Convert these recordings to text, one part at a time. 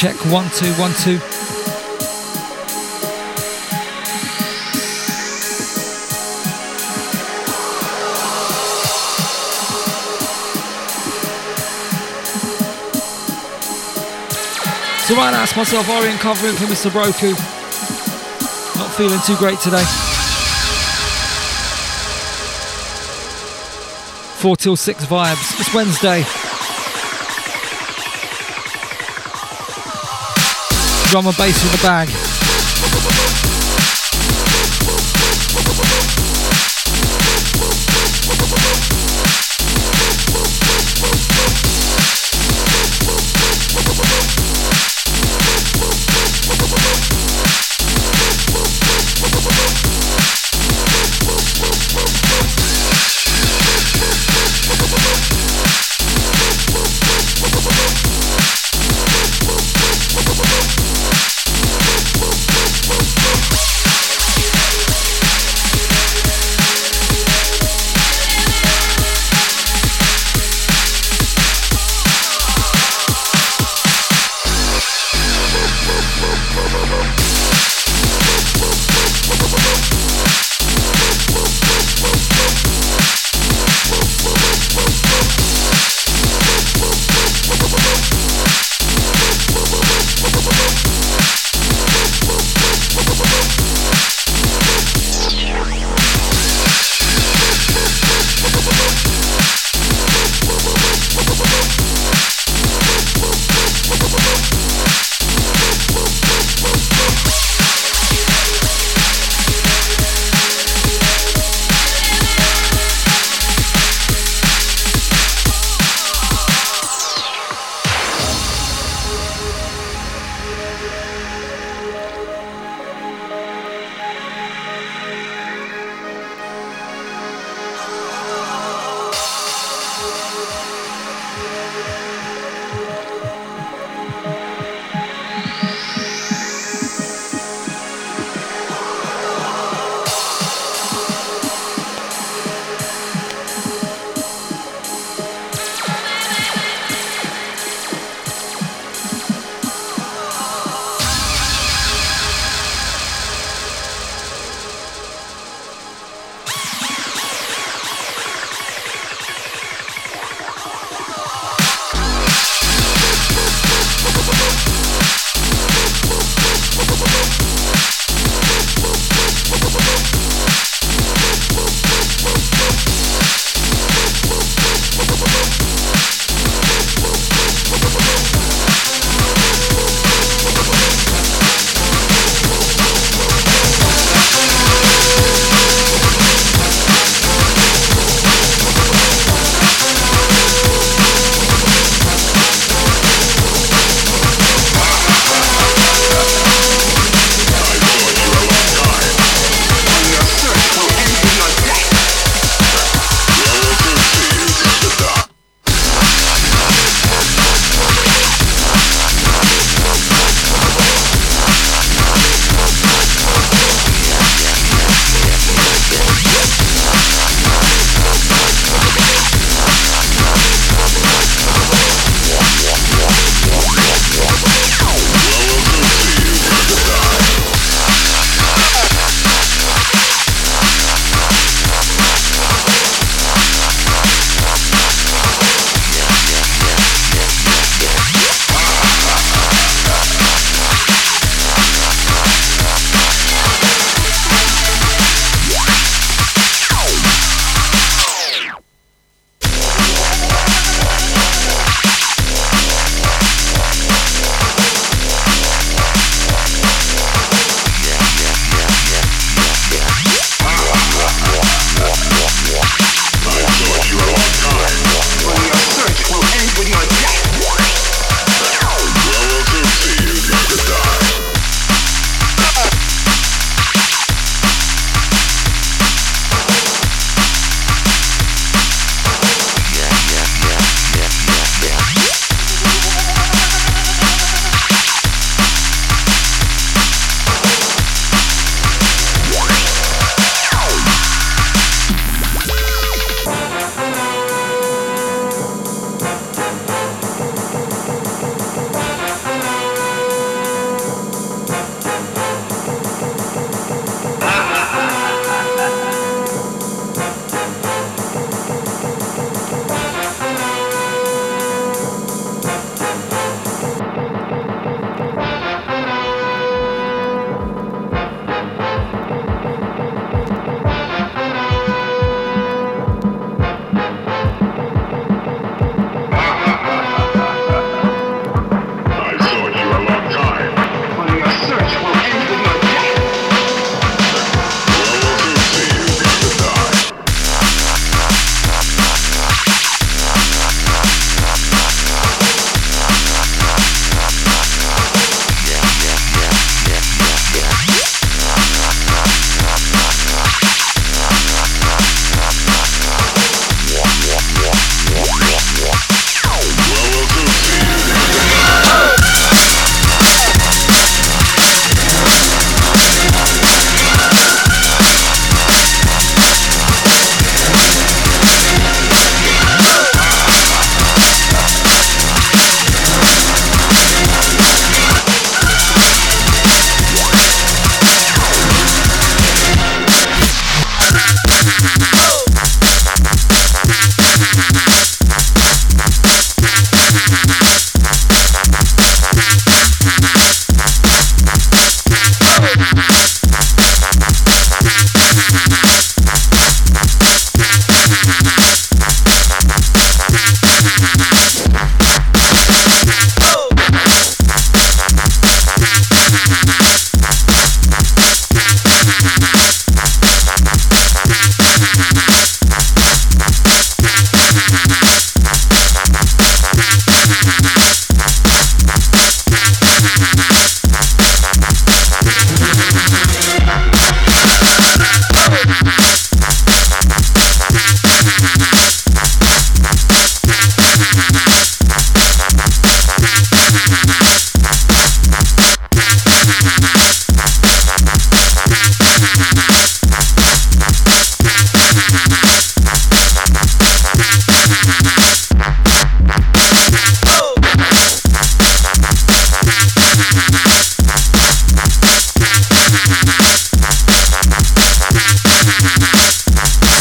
check. One, two, one, two. So now it's myself, Orien, covering for Mr. Broku. Not feeling too great today. Four till six vibes. It's Wednesday. Drum and bass in the bag.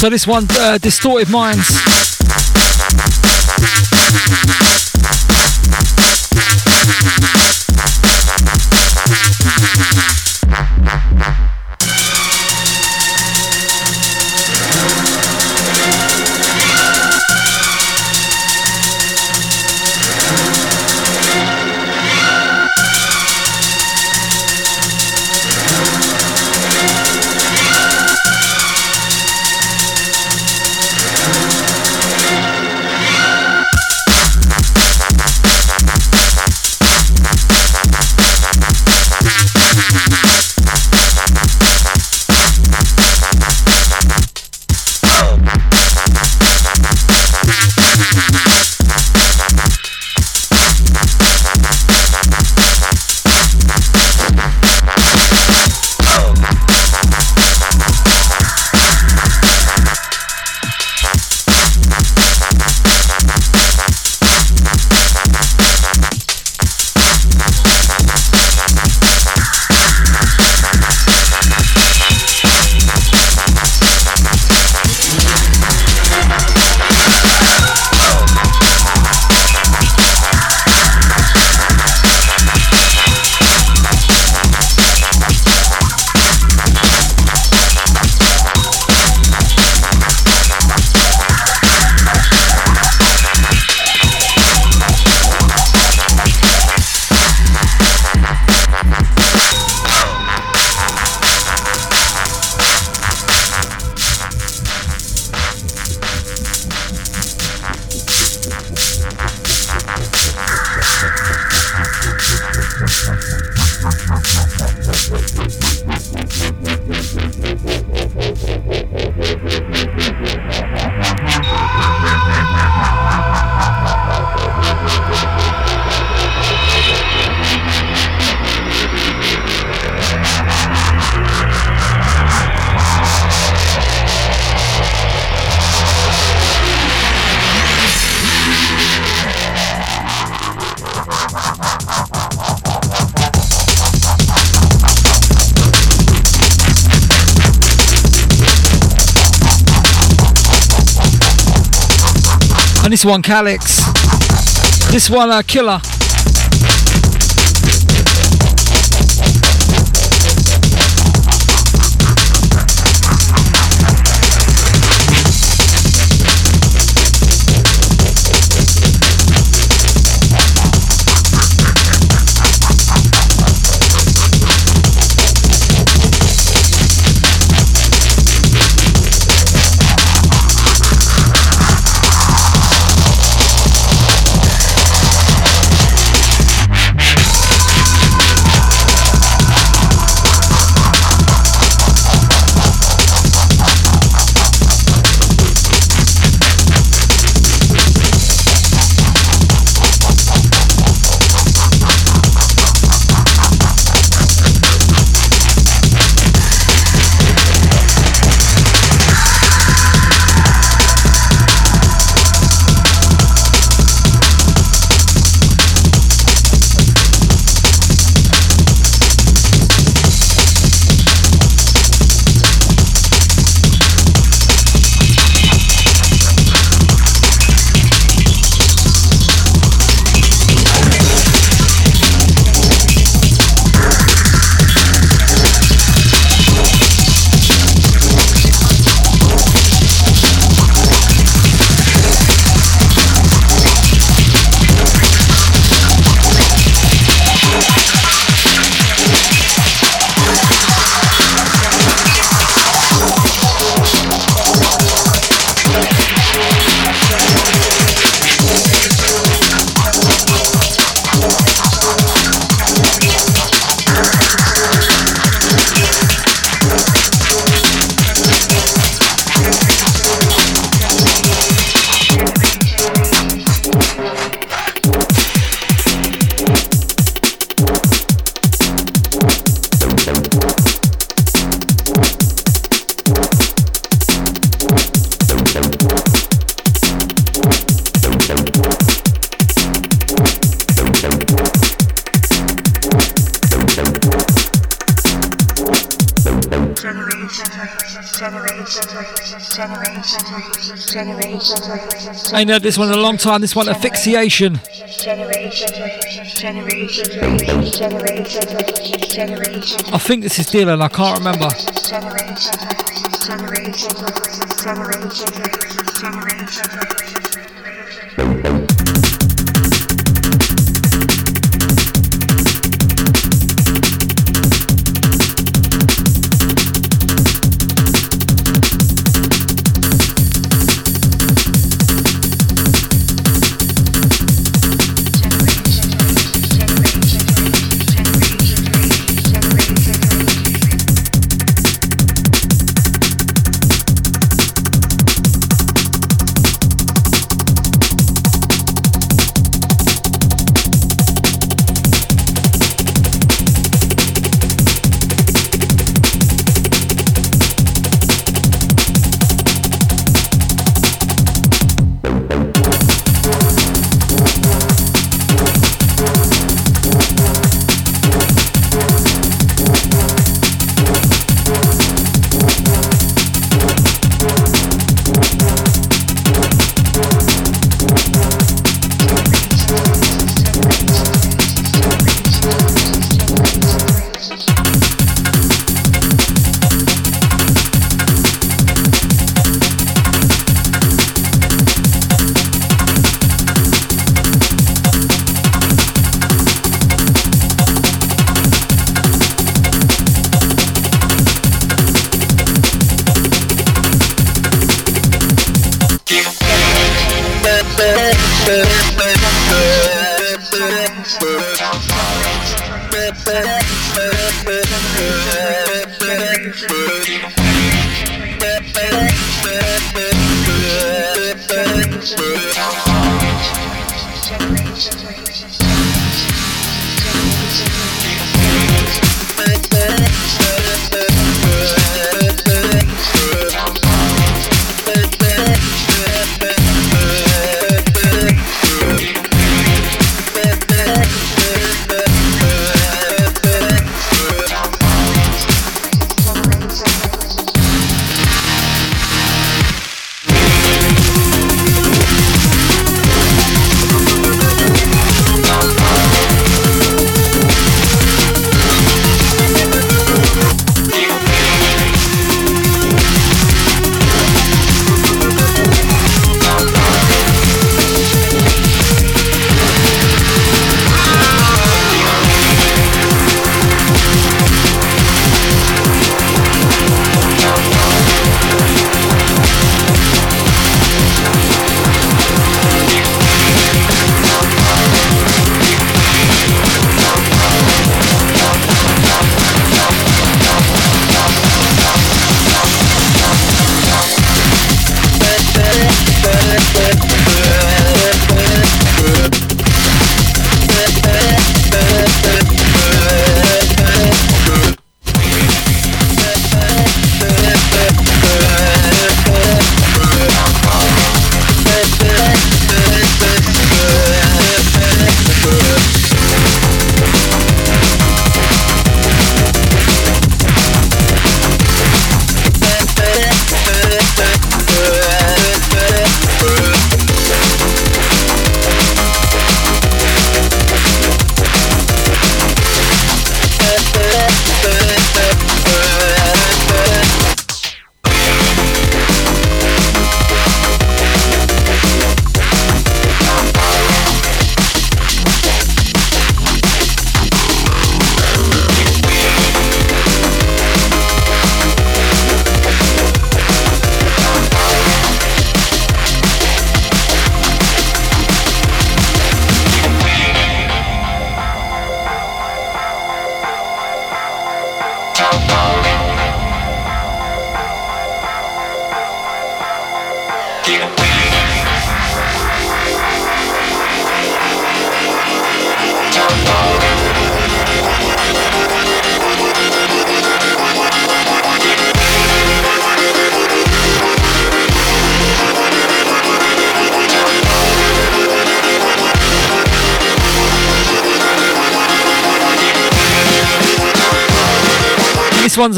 This one, uh, Distorted Minds. This one, Calyx. This one, uh, Killer. I know this one a long time. This one, asphyxiation. I think this is Dylan. I can't remember.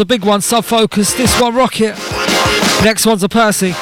A big one, Sub Focus. This one, Rocket. Next one's a Percy.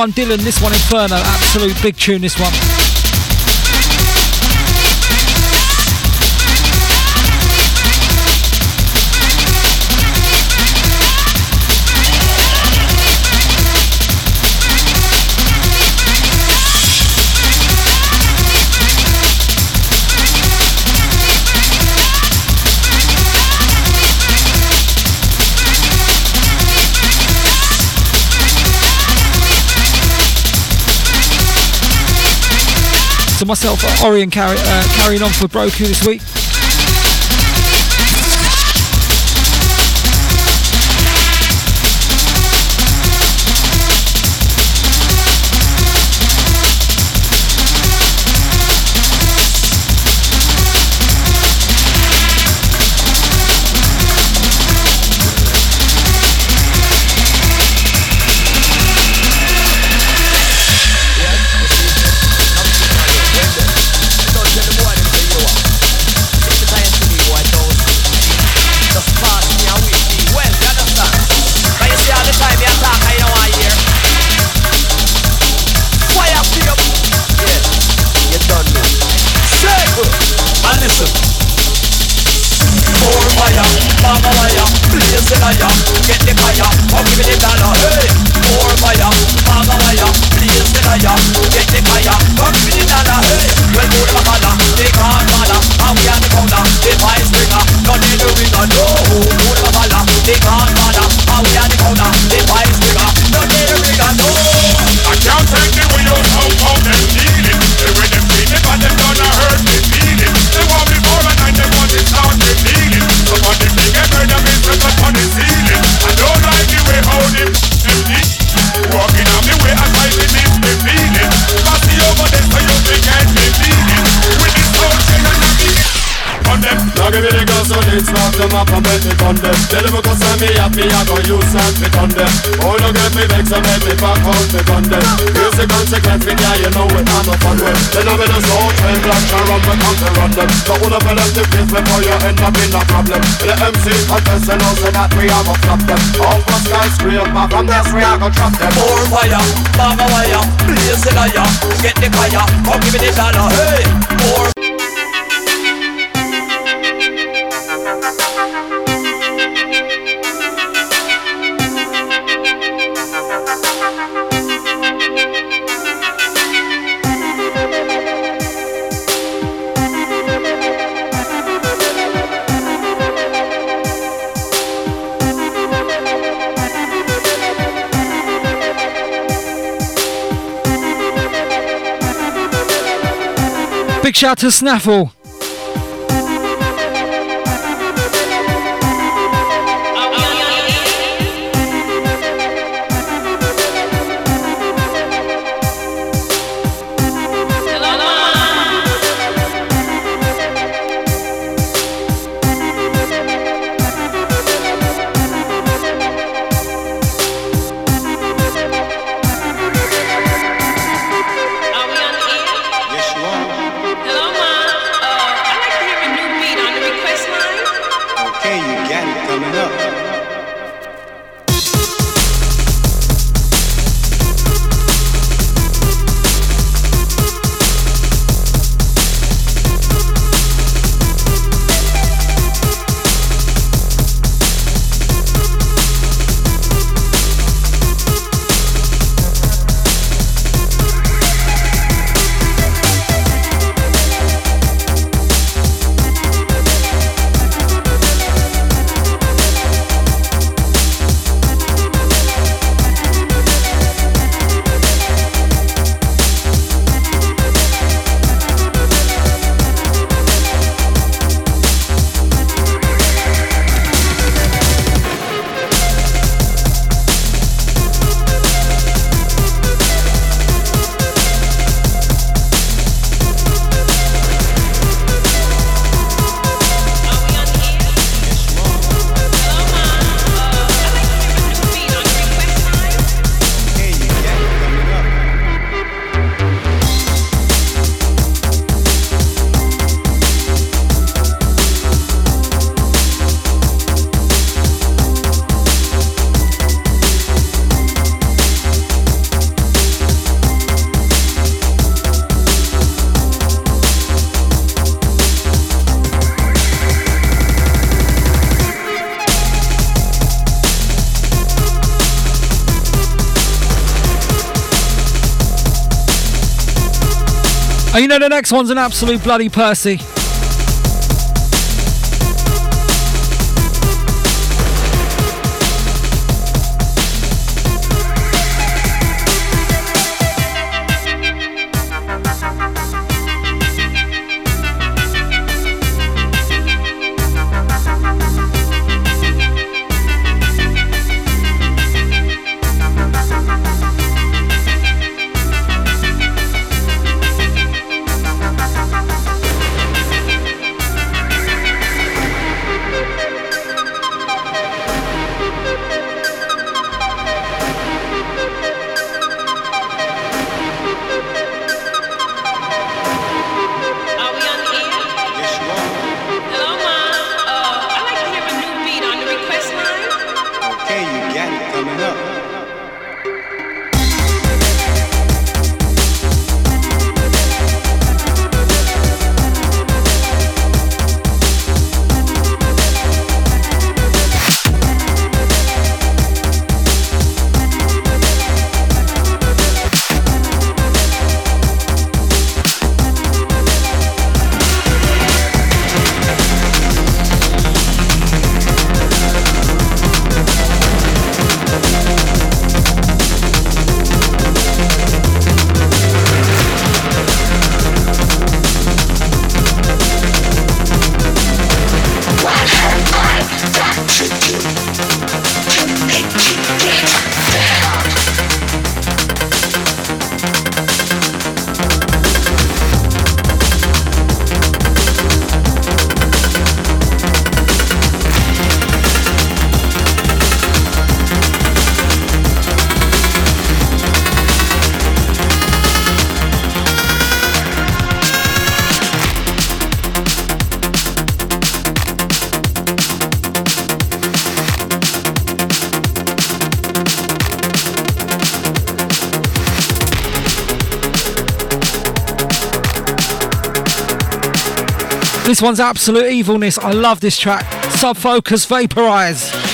One, Dylan, this one, Inferno. Absolute big tune, this one. Myself, Orien carry, uh, carrying on for Broku this week. Happy, I go use and fit on them. Oh, no get me vex and make me back out gun them. Here's the consequence, me yeah, you know it, I'm a fun with. Then I'm in a slow train, black shall run, we come to run them. So all of them to face before you end up in a problem. The MC contest and also that we have a flop them. All for skyscraper, from this we are gonna trap them. More fire, bag of wire, blaze the liar, get the fire, come give me the dollar, hey. More To Snaffle. Know the next one's an absolute bloody Percy. This one's absolute evilness. I love this track. Sub Focus Vaporize.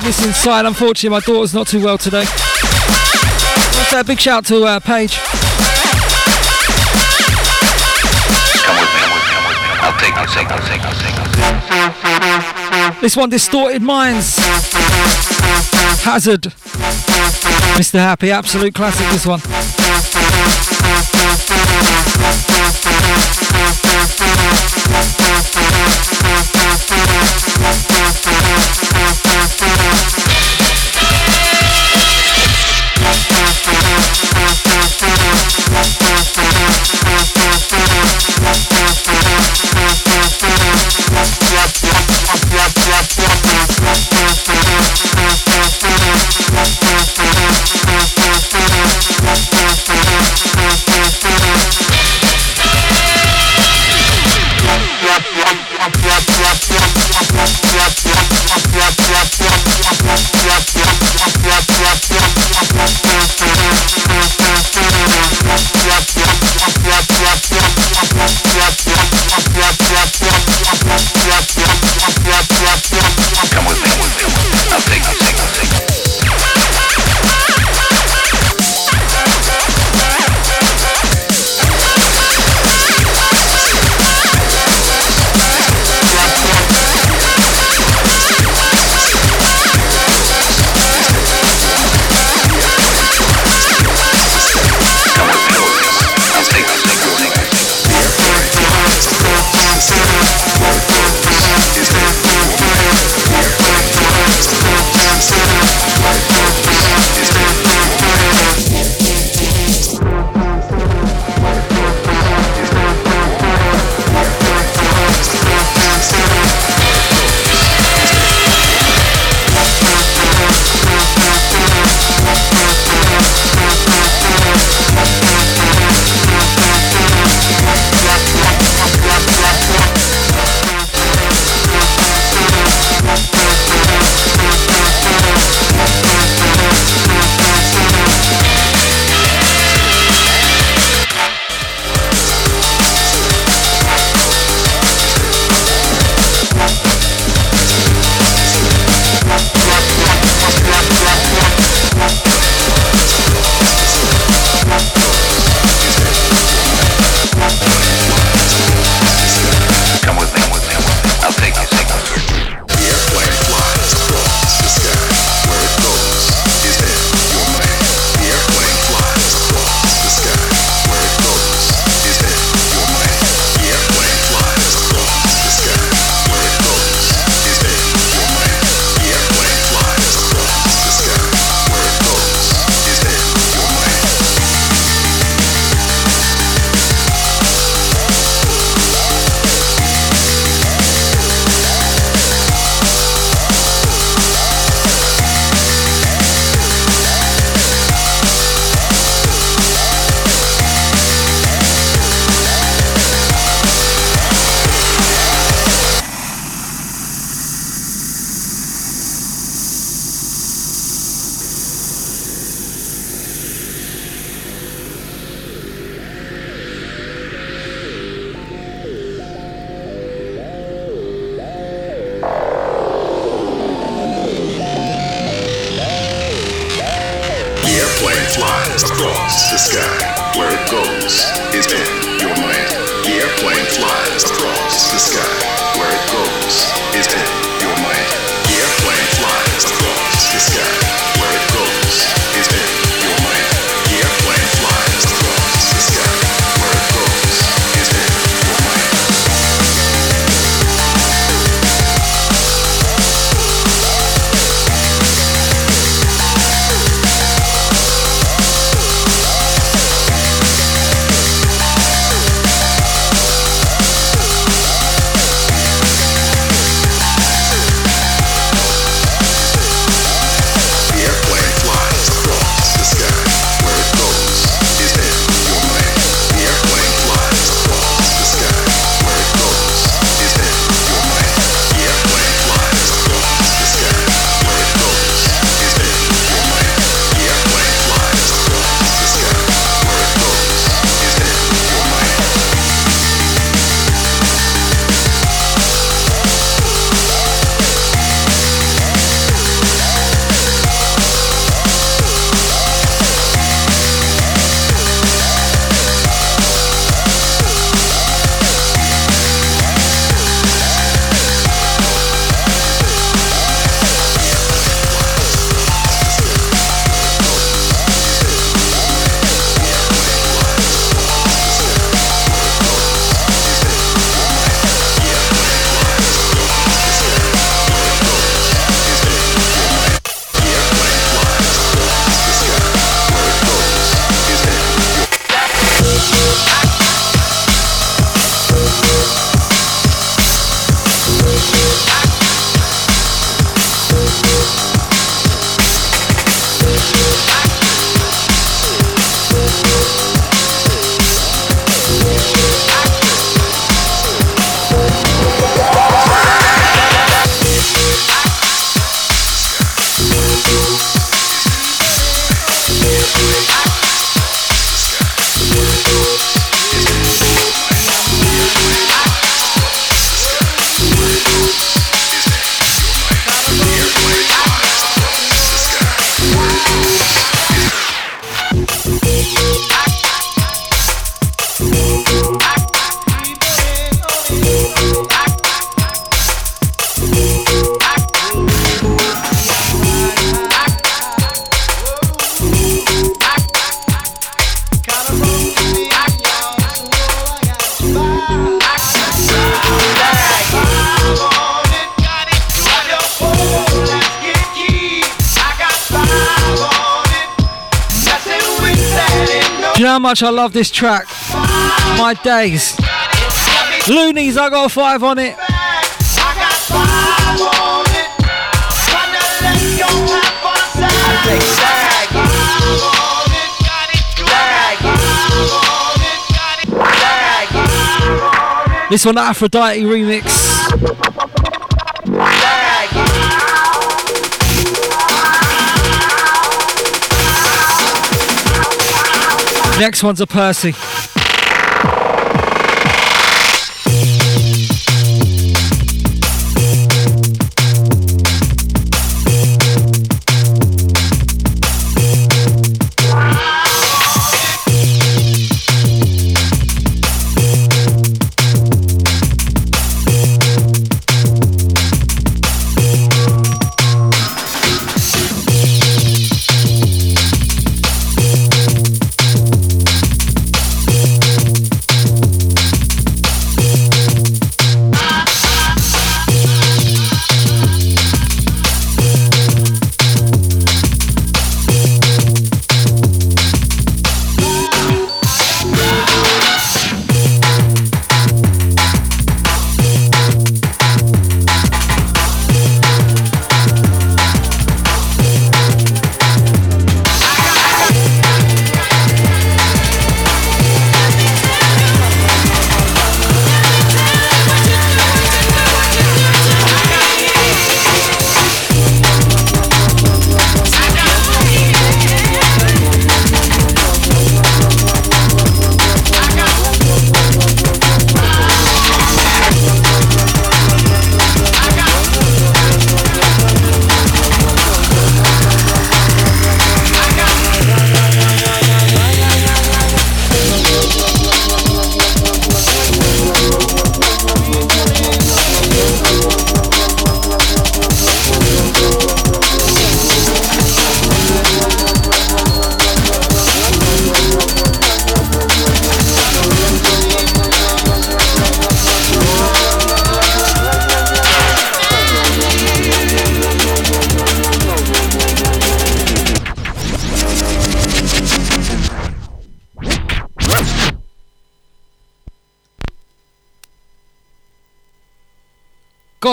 Madness inside. Unfortunately, my daughter's not too well today. Also, a big shout to uh, Paige. This one, Distorted Minds. Hazard. Mr. Happy, absolute classic, this one. Much I love this track. My days. Luniz, I got five on it. This one, Aphrodite remix. Next one's a Percy.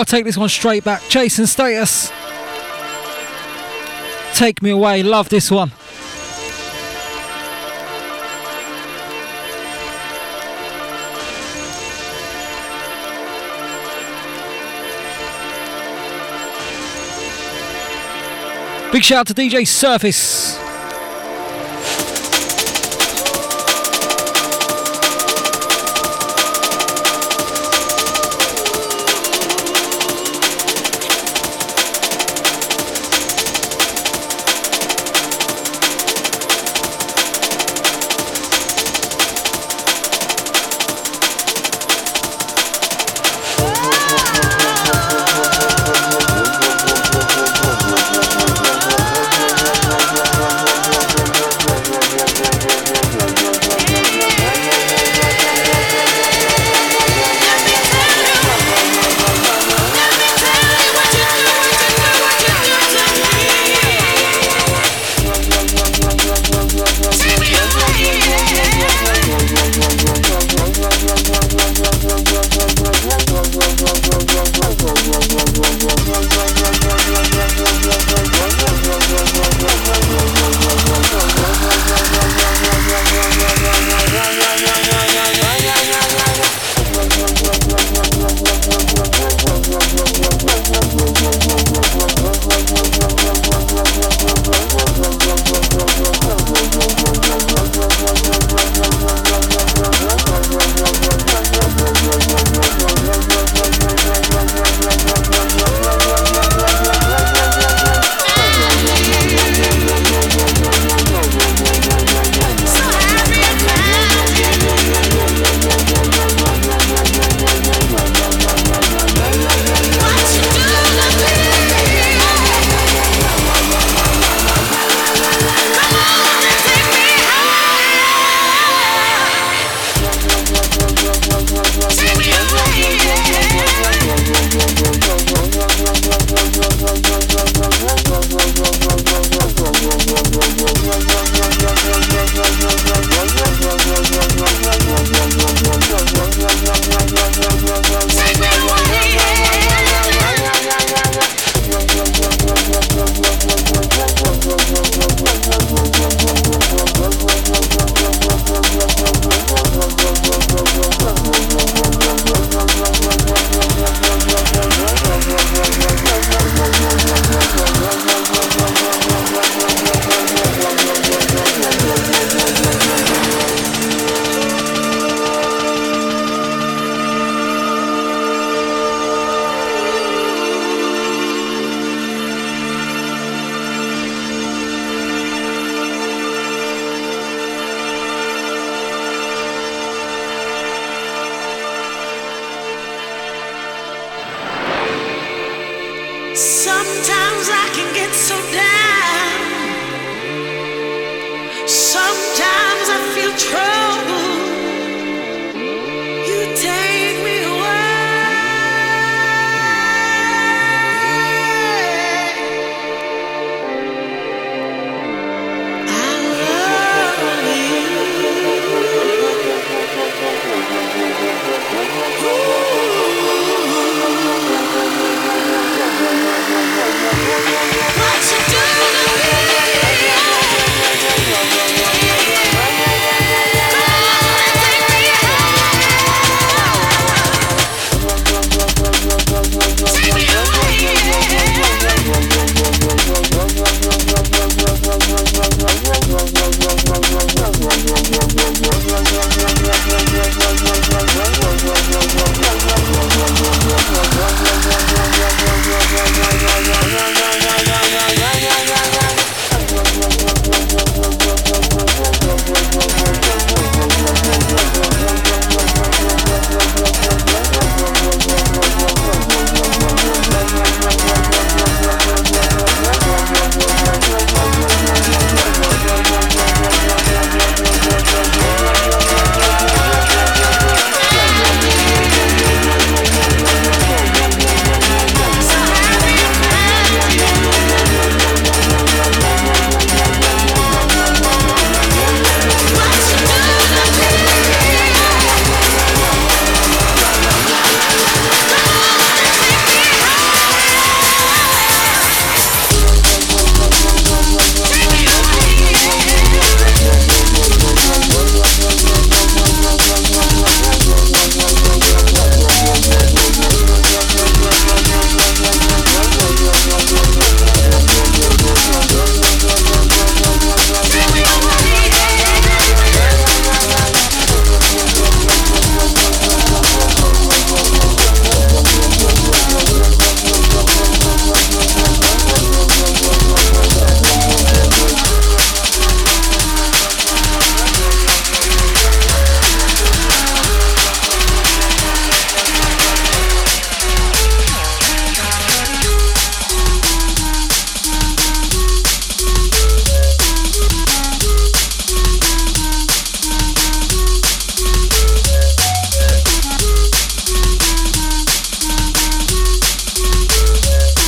Take this one straight back. Jason Status. Take me away. Love this one. Big shout out to DJ Surface.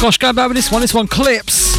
Gosh, going back with this one. This one clips.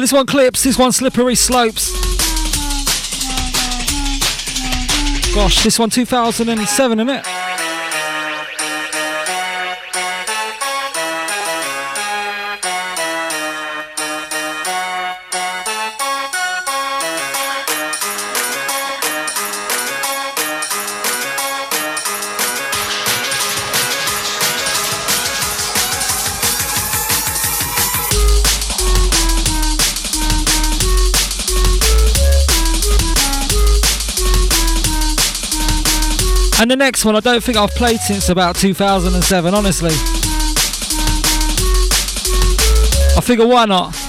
This one clips, this one slippery slopes. Gosh, this one 2007, isn't it? Next one, I don't think I've played since about 2007, honestly. I figure why not?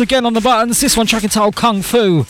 Again on the buttons. This one track entitled Kung Fu.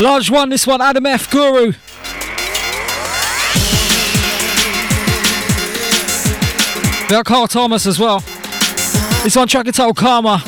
Large one, this one, Adam F. Guru. Got Carl Thomas as well. This one track entitled Karma.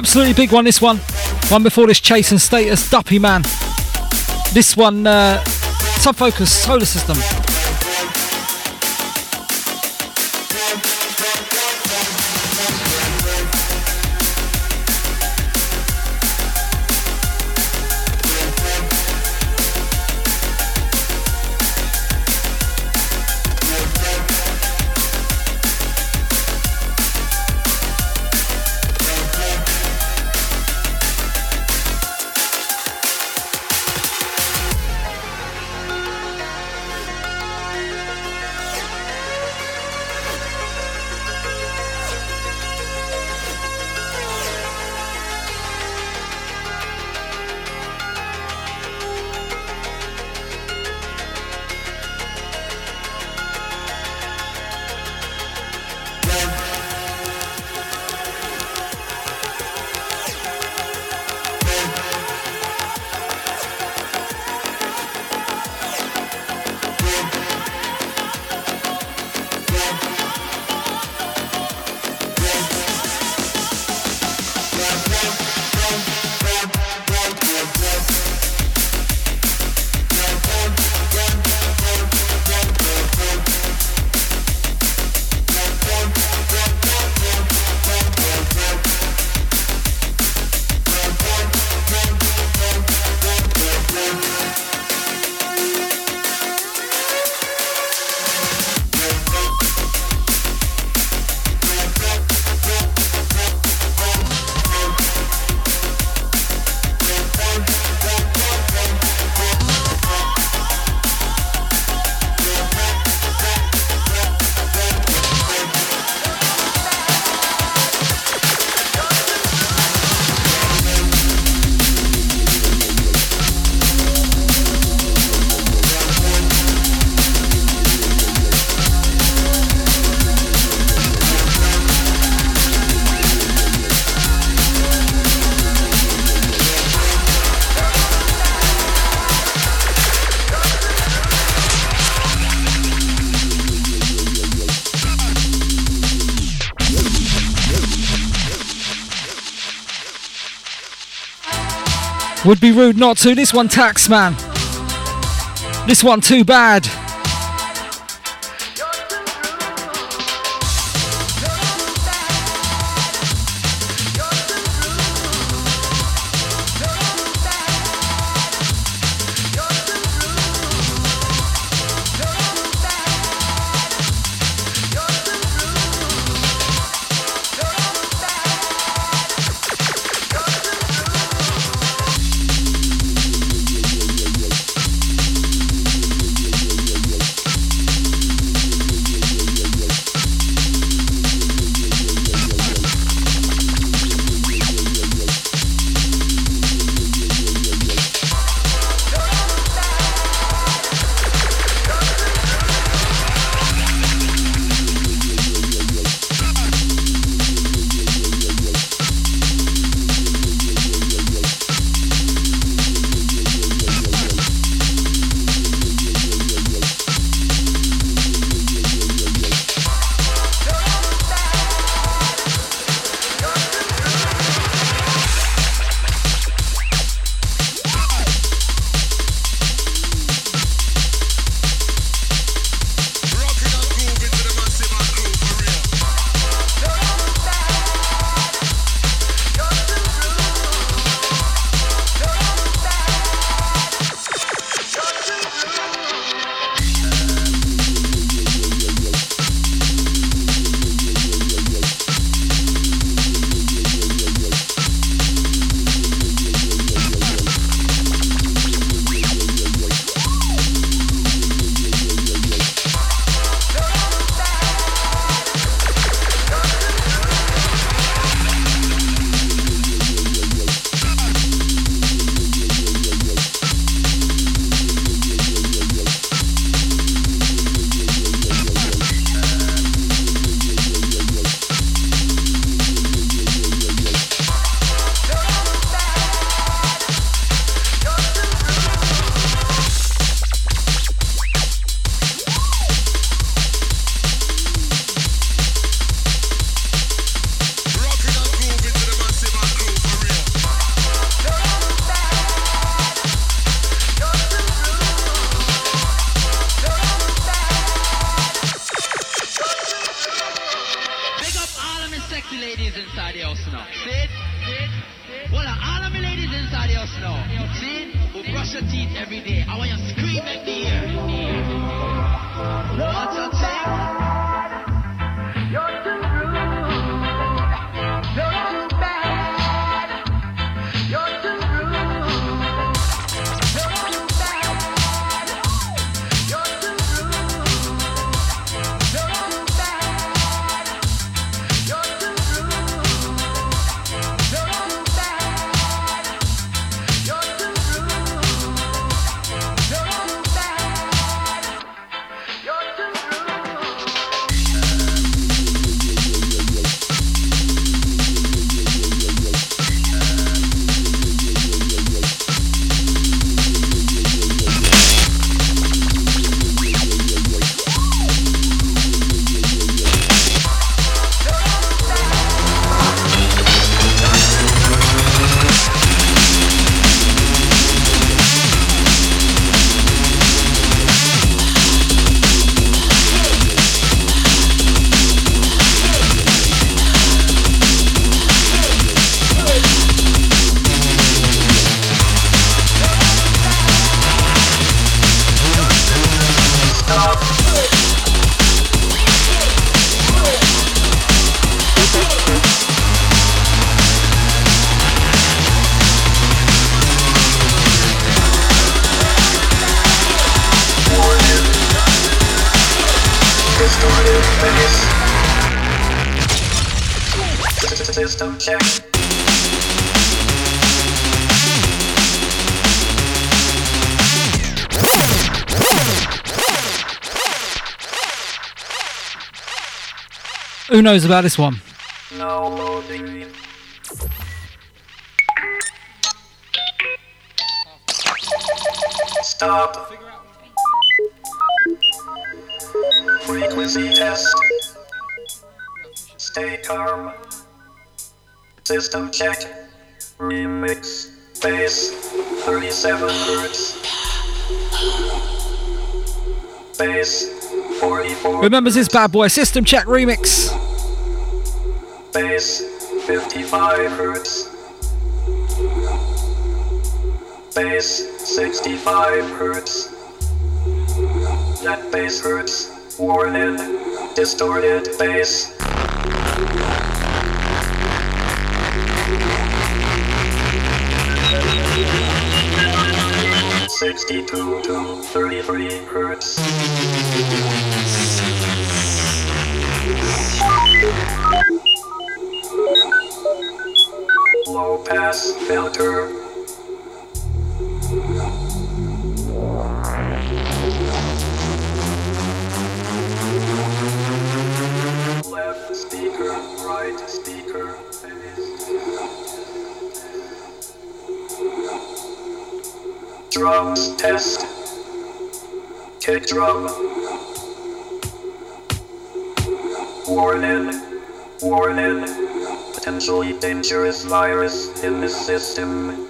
Absolutely big one, this one. One before this, Chase and Status, Duppy Man. This one, uh, Sub Focus, Solar System. Would be rude not to. This one, tax man. This one, too bad. Who knows about this one? No Stop. Frequency test. Stay calm. System check. Remix. Bass. 37 hertz. Bass. 44. Remembers this bad boy system check remix bass 55 hertz. Bass 65 hertz. That bass hertz warning distorted bass. Sixty-two to thirty-three hertz. Low pass filter. Left speaker, right speaker, Drums test. Kick drum. Warning. Warning potentially dangerous virus in the system.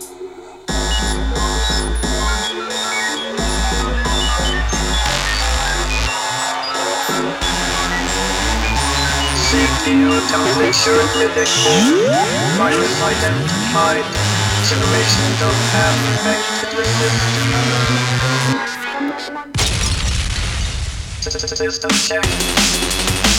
Safety temperature predicted. Virus identified. Generation have affected system. System check.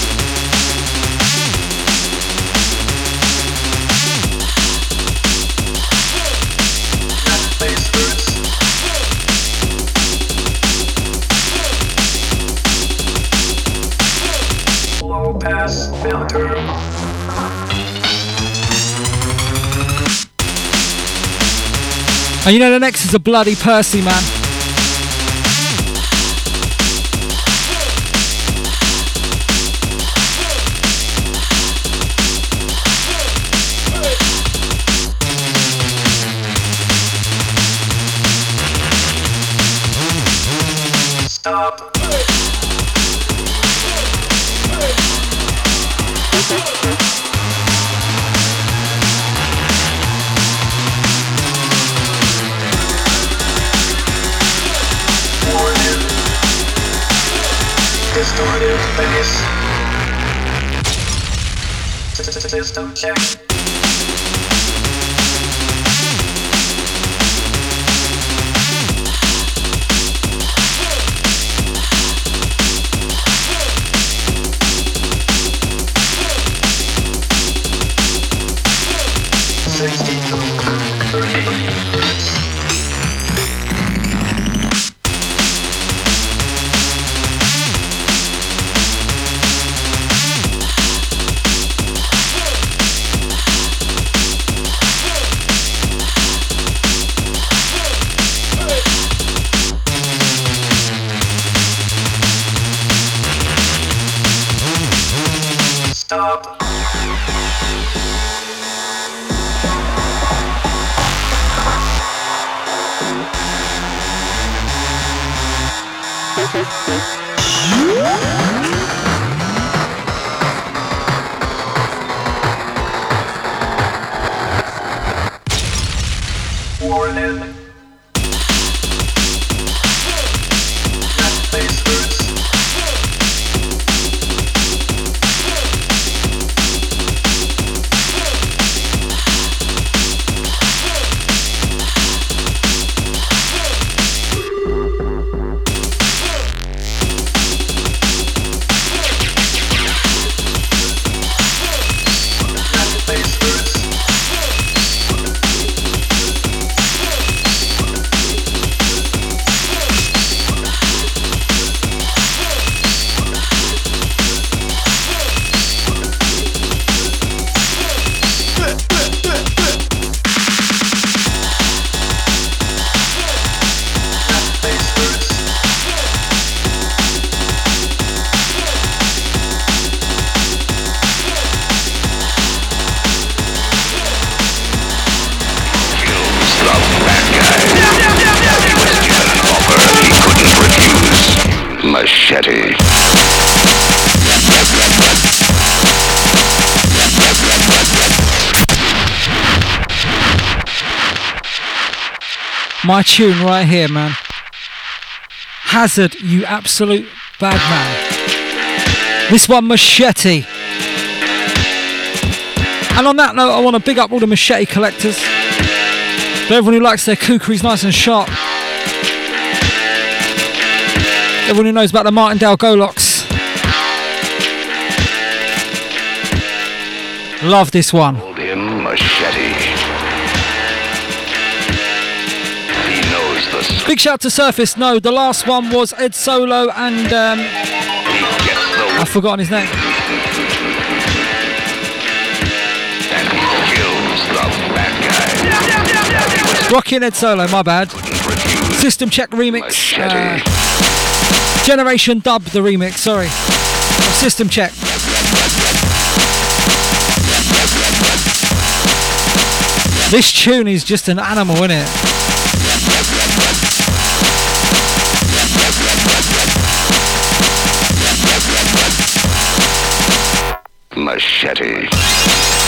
And you know the next is a bloody Percy man. System check. My tune right here, man. Hazard, you absolute bad man. This one, Machete. And on that note, I want to big up all the machete collectors. For everyone who likes their kukris nice and sharp. Everyone who knows about the Martindale Goloks. Love this one. Hold him machete. Big shout to Surface. No, the last one was Ed Solo and um, I've forgotten his name. Rocky and Ed Solo, my bad. System Check remix. Uh, Generation Dub, the remix, sorry. System Check. This tune is just an animal, isn't it? Machete.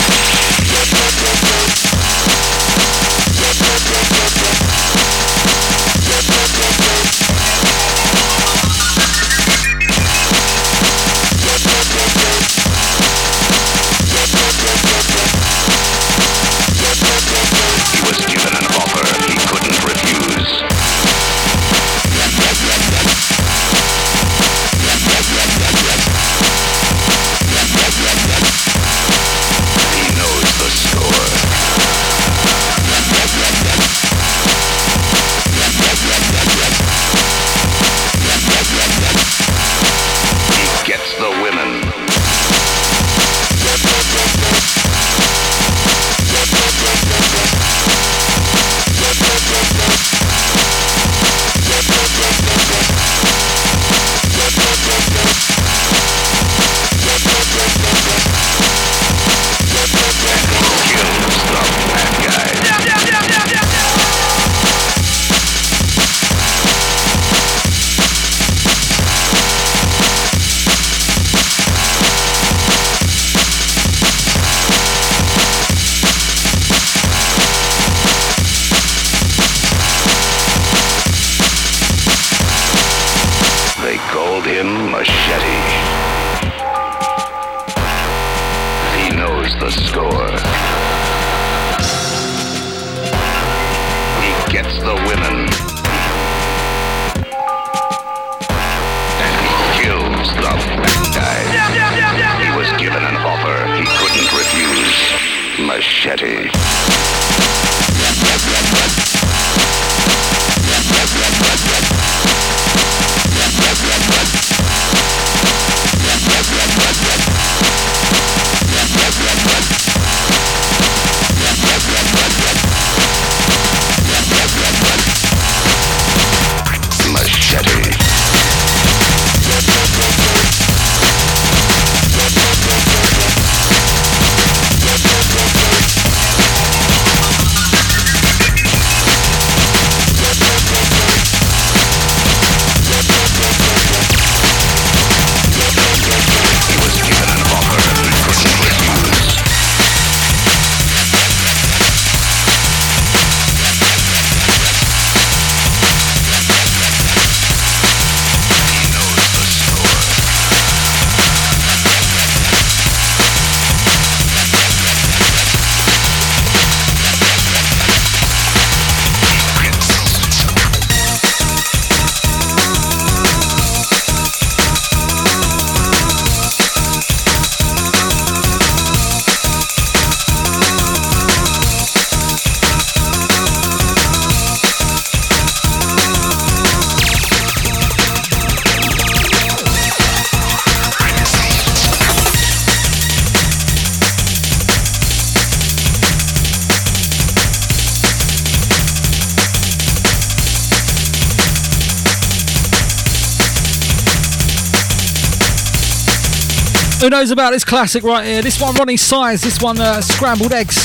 Who knows about this classic right here? This one, Roni Size. This one, uh, Scrambled Eggs.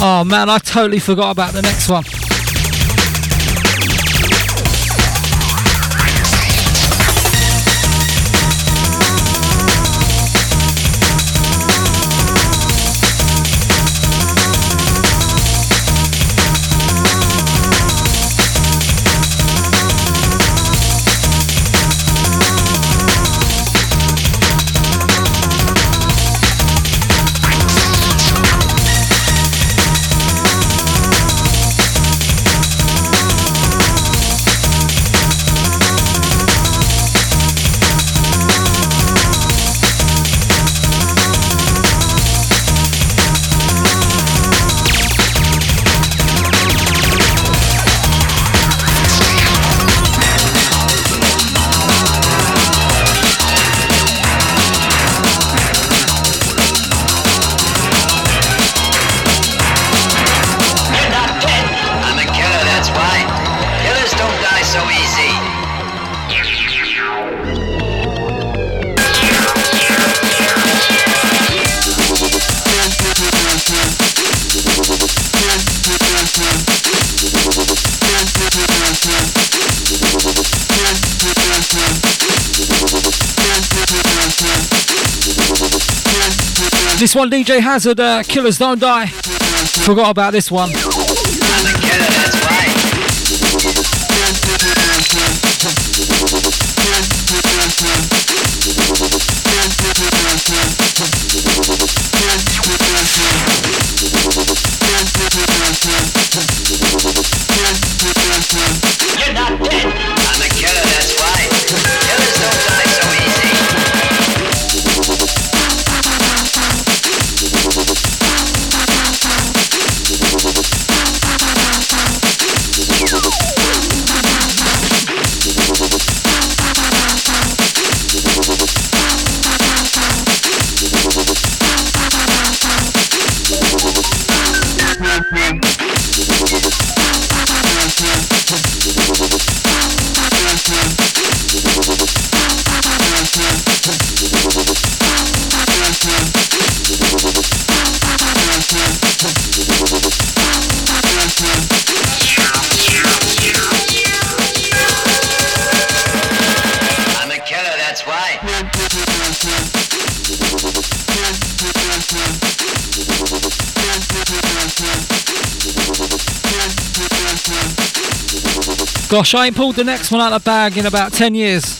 Oh man, I totally forgot about the next one. This one, DJ Hazard, uh, Killers Don't Die. Forgot about this one. Gosh, I ain't pulled the next one out of the bag in about 10 years.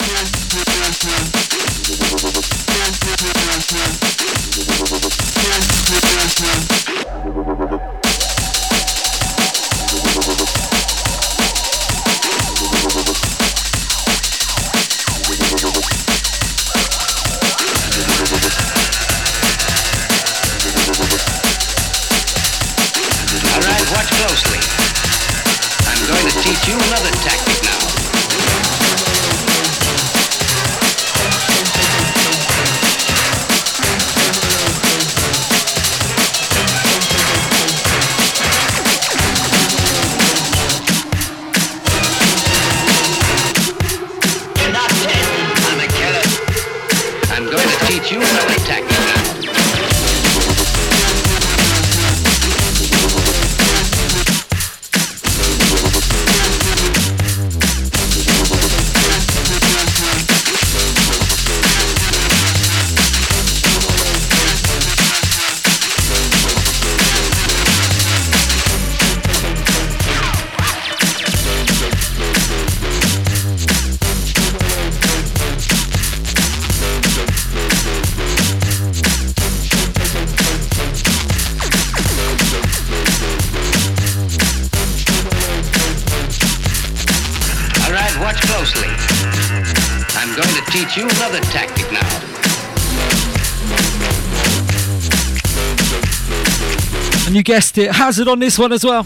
Guessed it, Hazard on this one as well.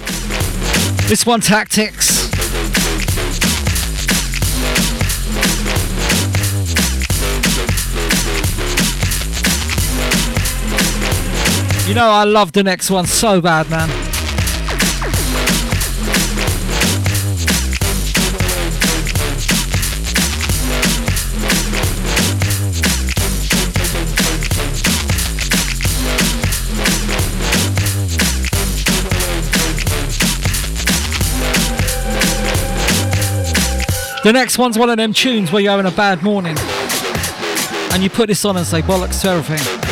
This one, Tactics. You know, I love the next one so bad, man. The next one's one of them tunes where you're having a bad morning and you put this on and say bollocks to everything.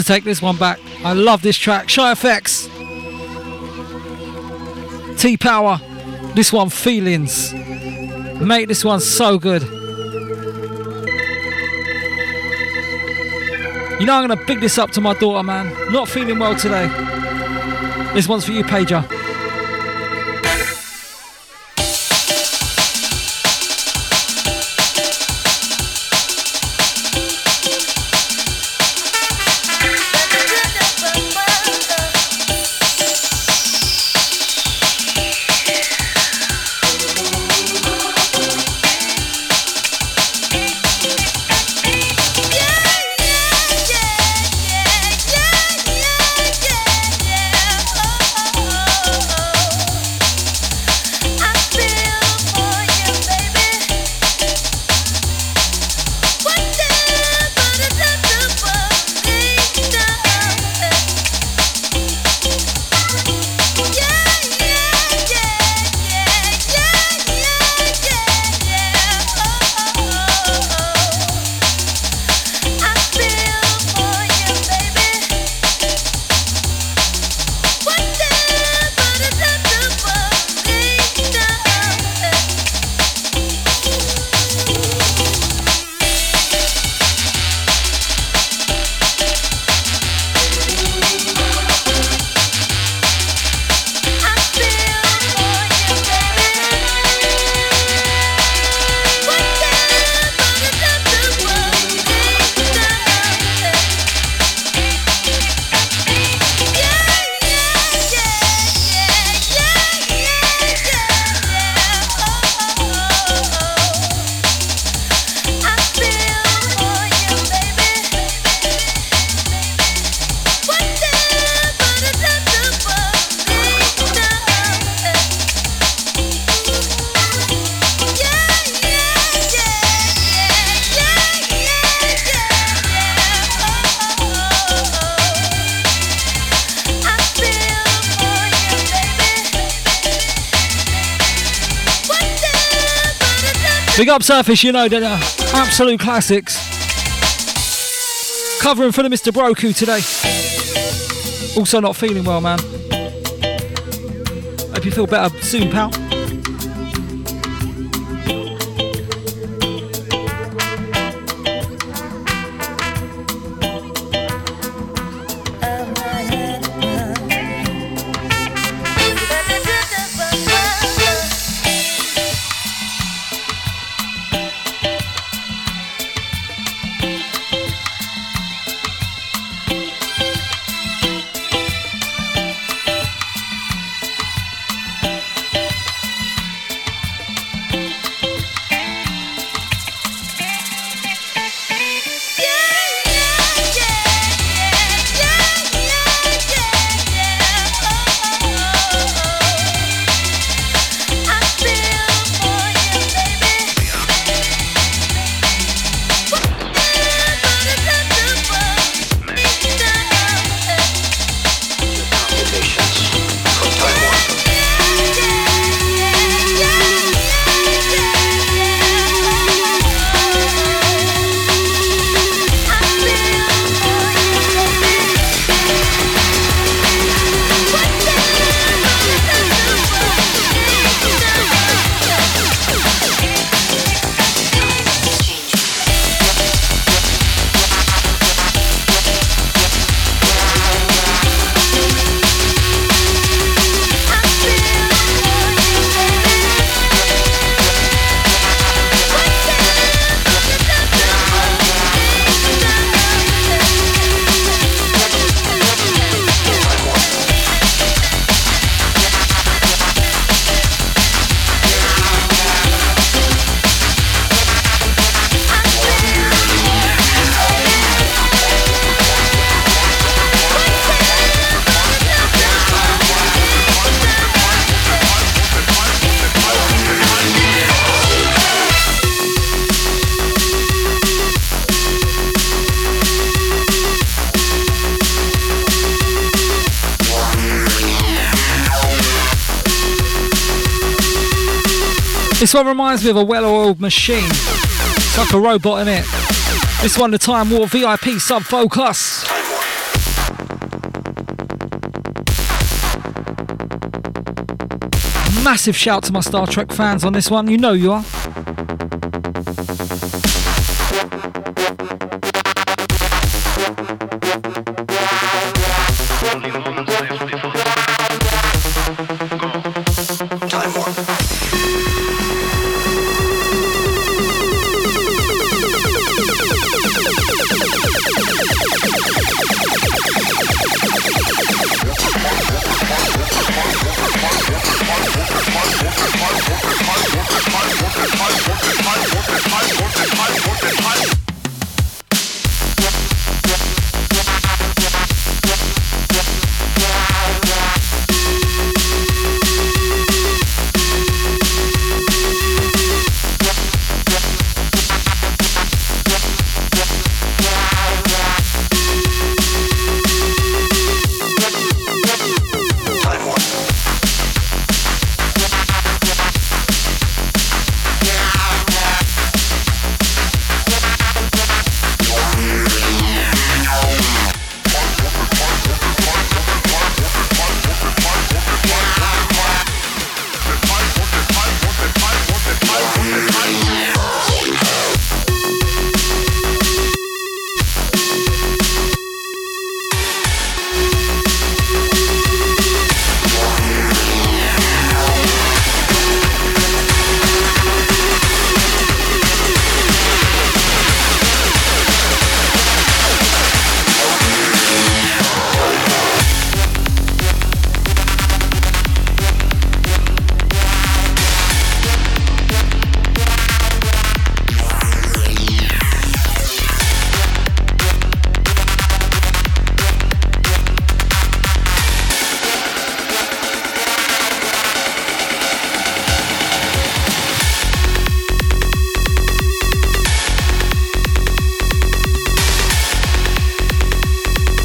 To take this one back. I love this track. Shy FX. T Power. This one, Feelings. Mate, this one's so good. You know, I'm going to big this up to my daughter, man. Not feeling well today. This one's for you, Pager. Big up Surface, you know, they're uh, absolute classics. Covering for the Mr. Broku today. Also not feeling well, man. Hope you feel better soon, pal. One reminds me of a well-oiled machine. It's like a robot in it. This one, the Timewarp VIP Sub Focus. Massive shout to my Star Trek fans on this one. You know you are.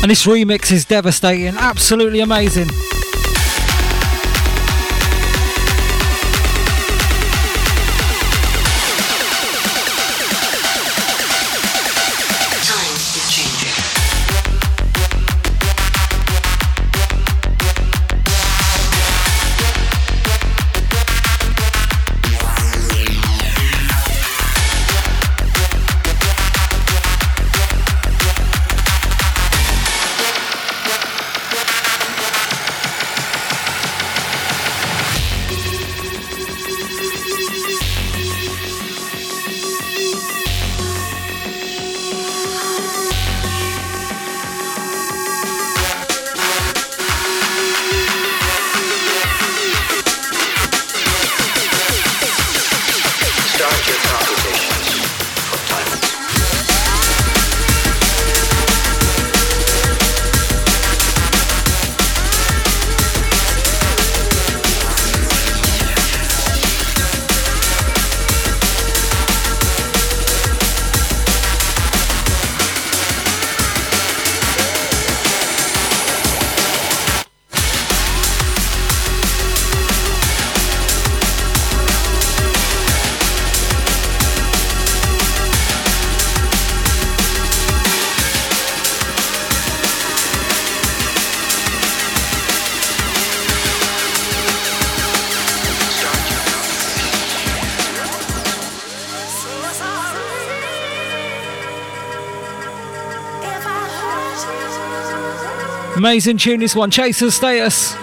And this remix is devastating, absolutely amazing. Amazing tune this one. Chaser status.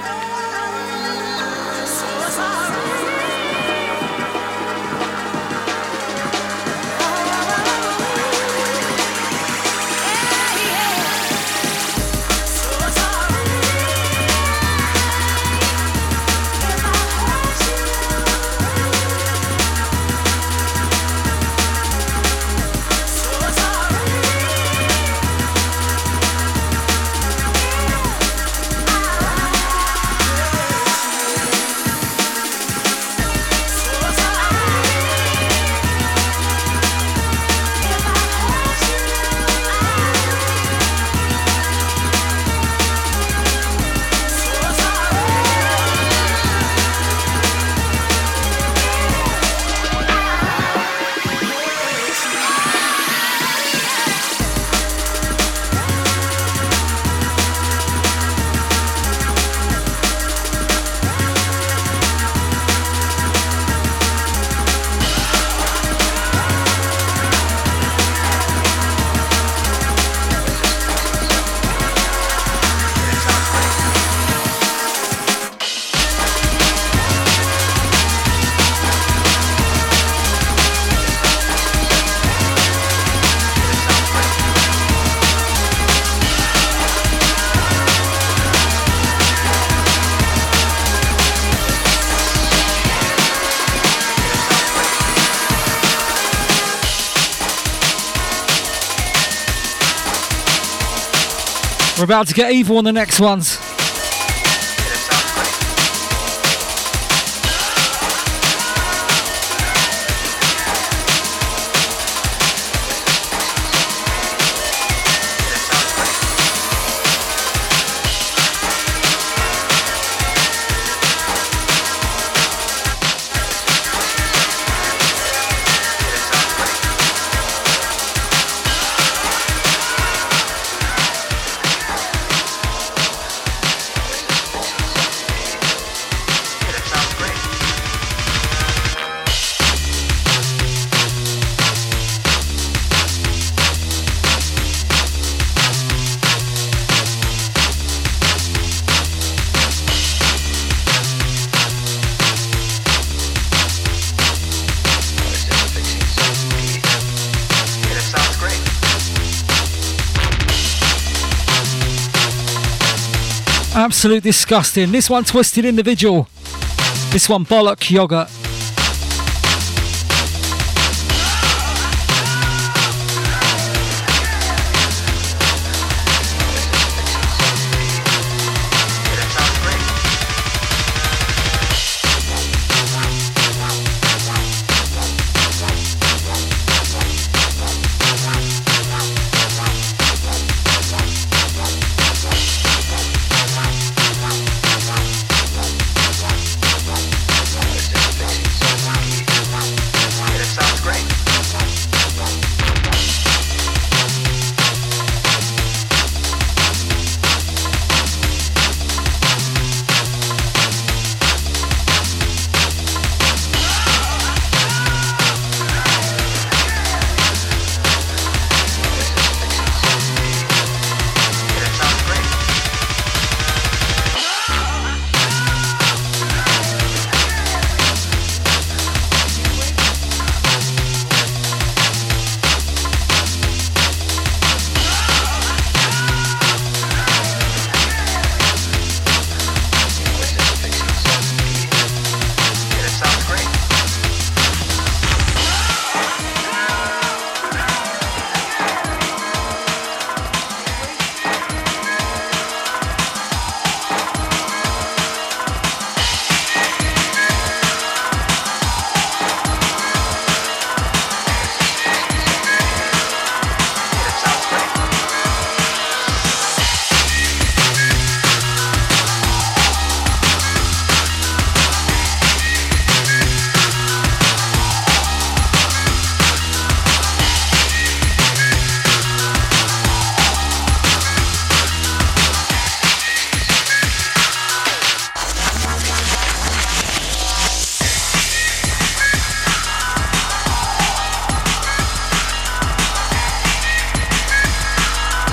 About to get evil on the next ones. Absolute disgusting. This one twisted individual. This one bollock yogurt.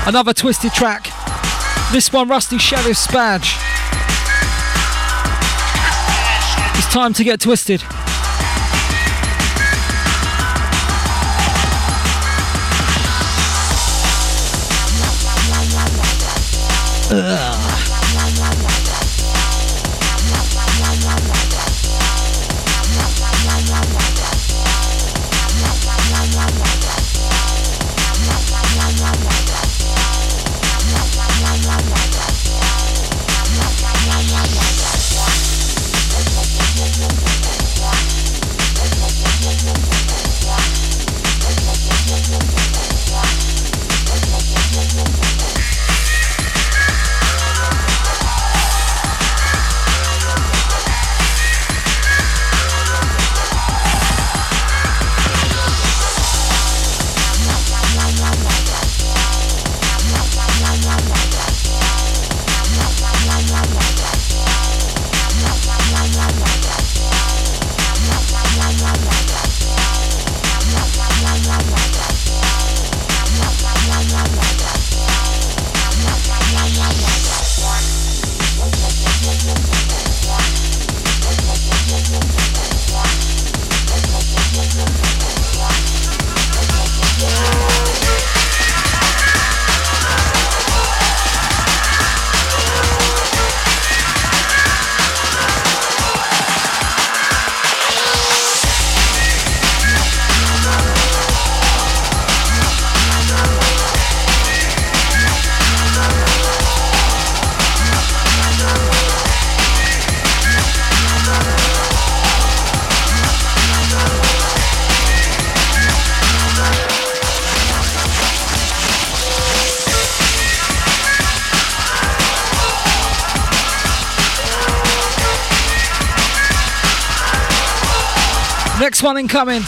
Another twisted track. This one, Rusty Sheriff's Badge. It's time to get twisted. One incoming.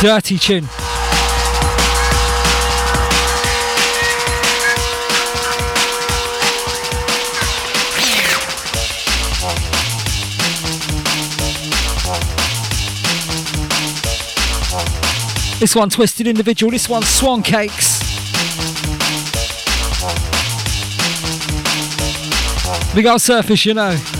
Dirty tune. This one twisted individual. This one swan cakes. Big old surface, you know.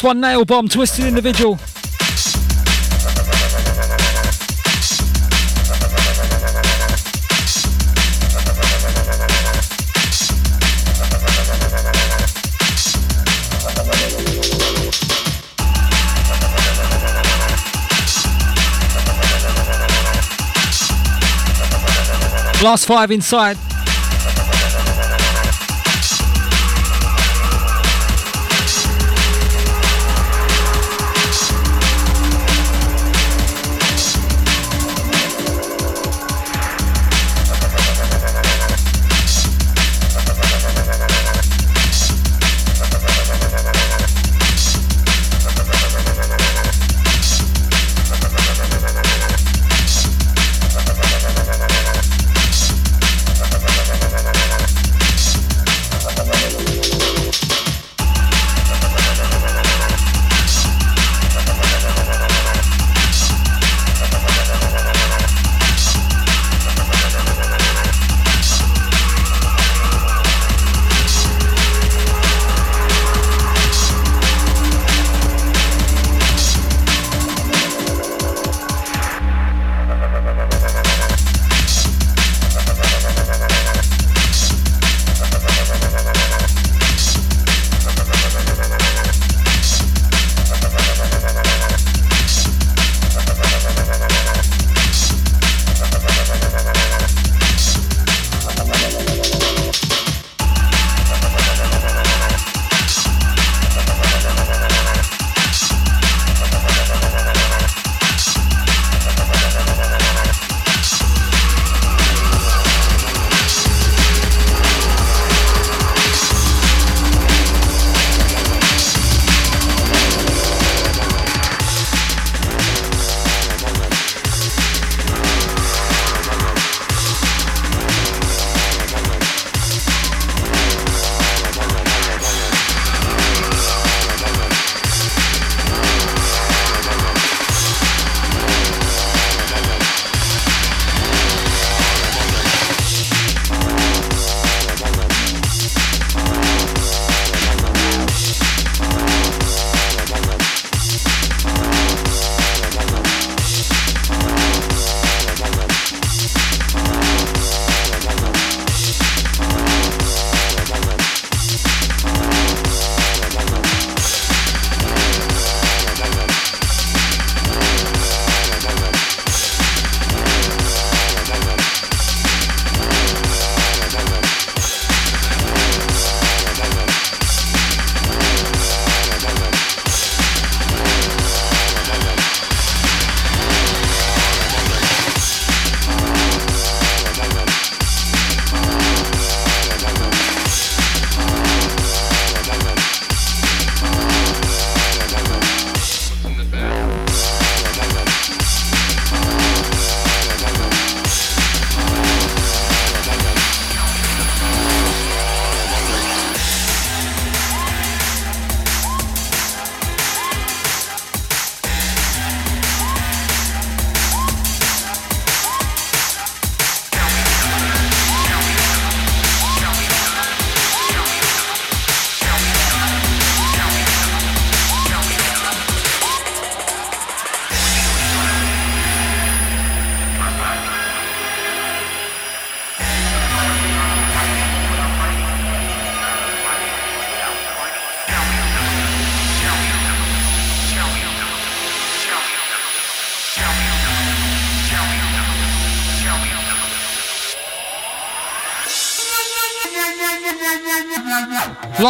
This one, Nail Bomb, Twisted Individual. Last five inside.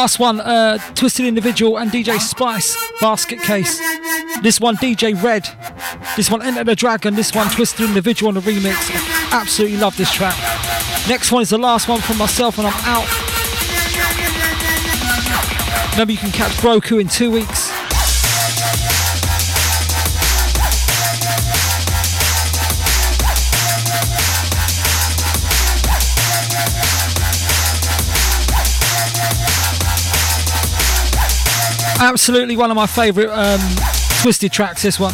Last one, uh, Twisted Individual and DJ Spice, Basket Case. This one, DJ Red. This one, Enter the Dragon. This one, Twisted Individual on the remix. Absolutely love this track. Next one is the last one from myself, and I'm out. Remember, you can catch Broku in two weeks. Absolutely one of my favourite um, twisted tracks, this one.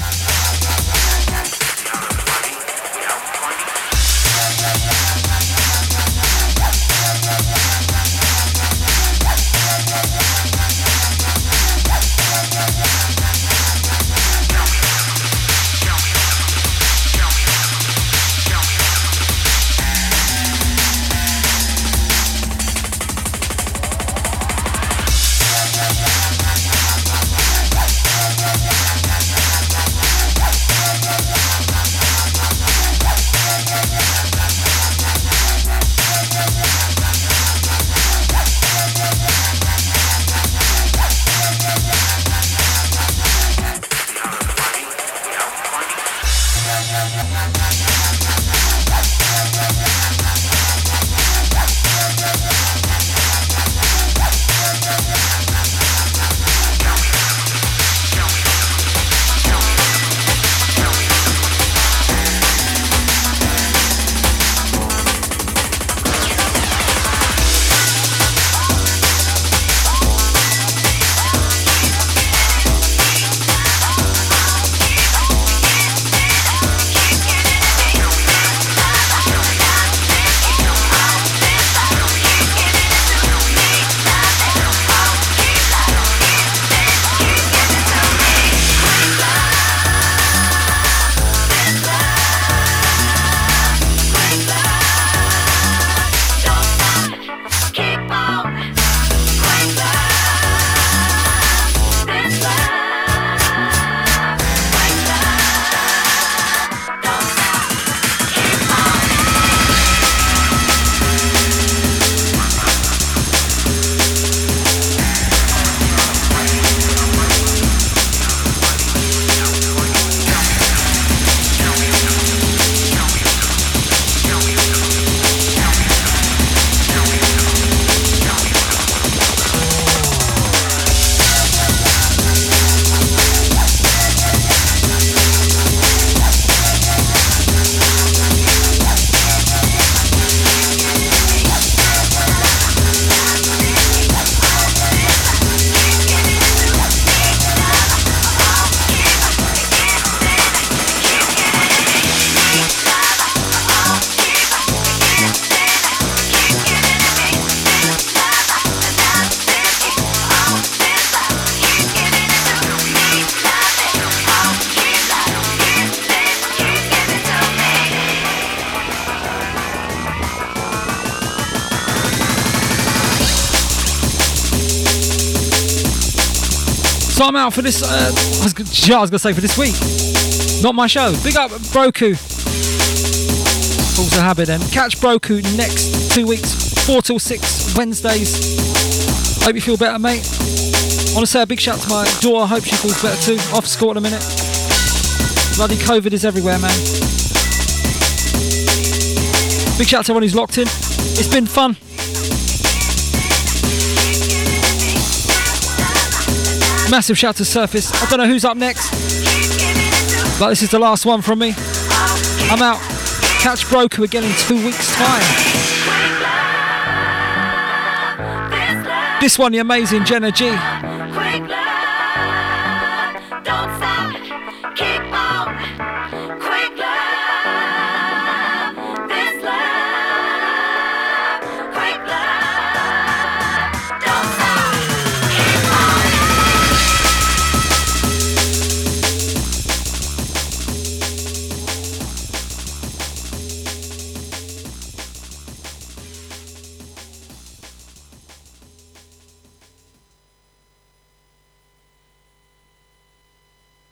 For this. Uh, I, was, I was gonna say for this week. Not my show. Big up Broku. Also habit then. Catch Broku next two weeks, four till six Wednesdays. Hope you feel better, mate. Want to say a big shout to my daughter. Hope she feels better too. Off school in a minute. Bloody COVID is everywhere, man. Big shout to everyone who's locked in. It's been fun. Massive shout to Surface. I don't know who's up next, but this is the last one from me. I'm out. Catch Broker again in two weeks' time. This one, the amazing Jenna G.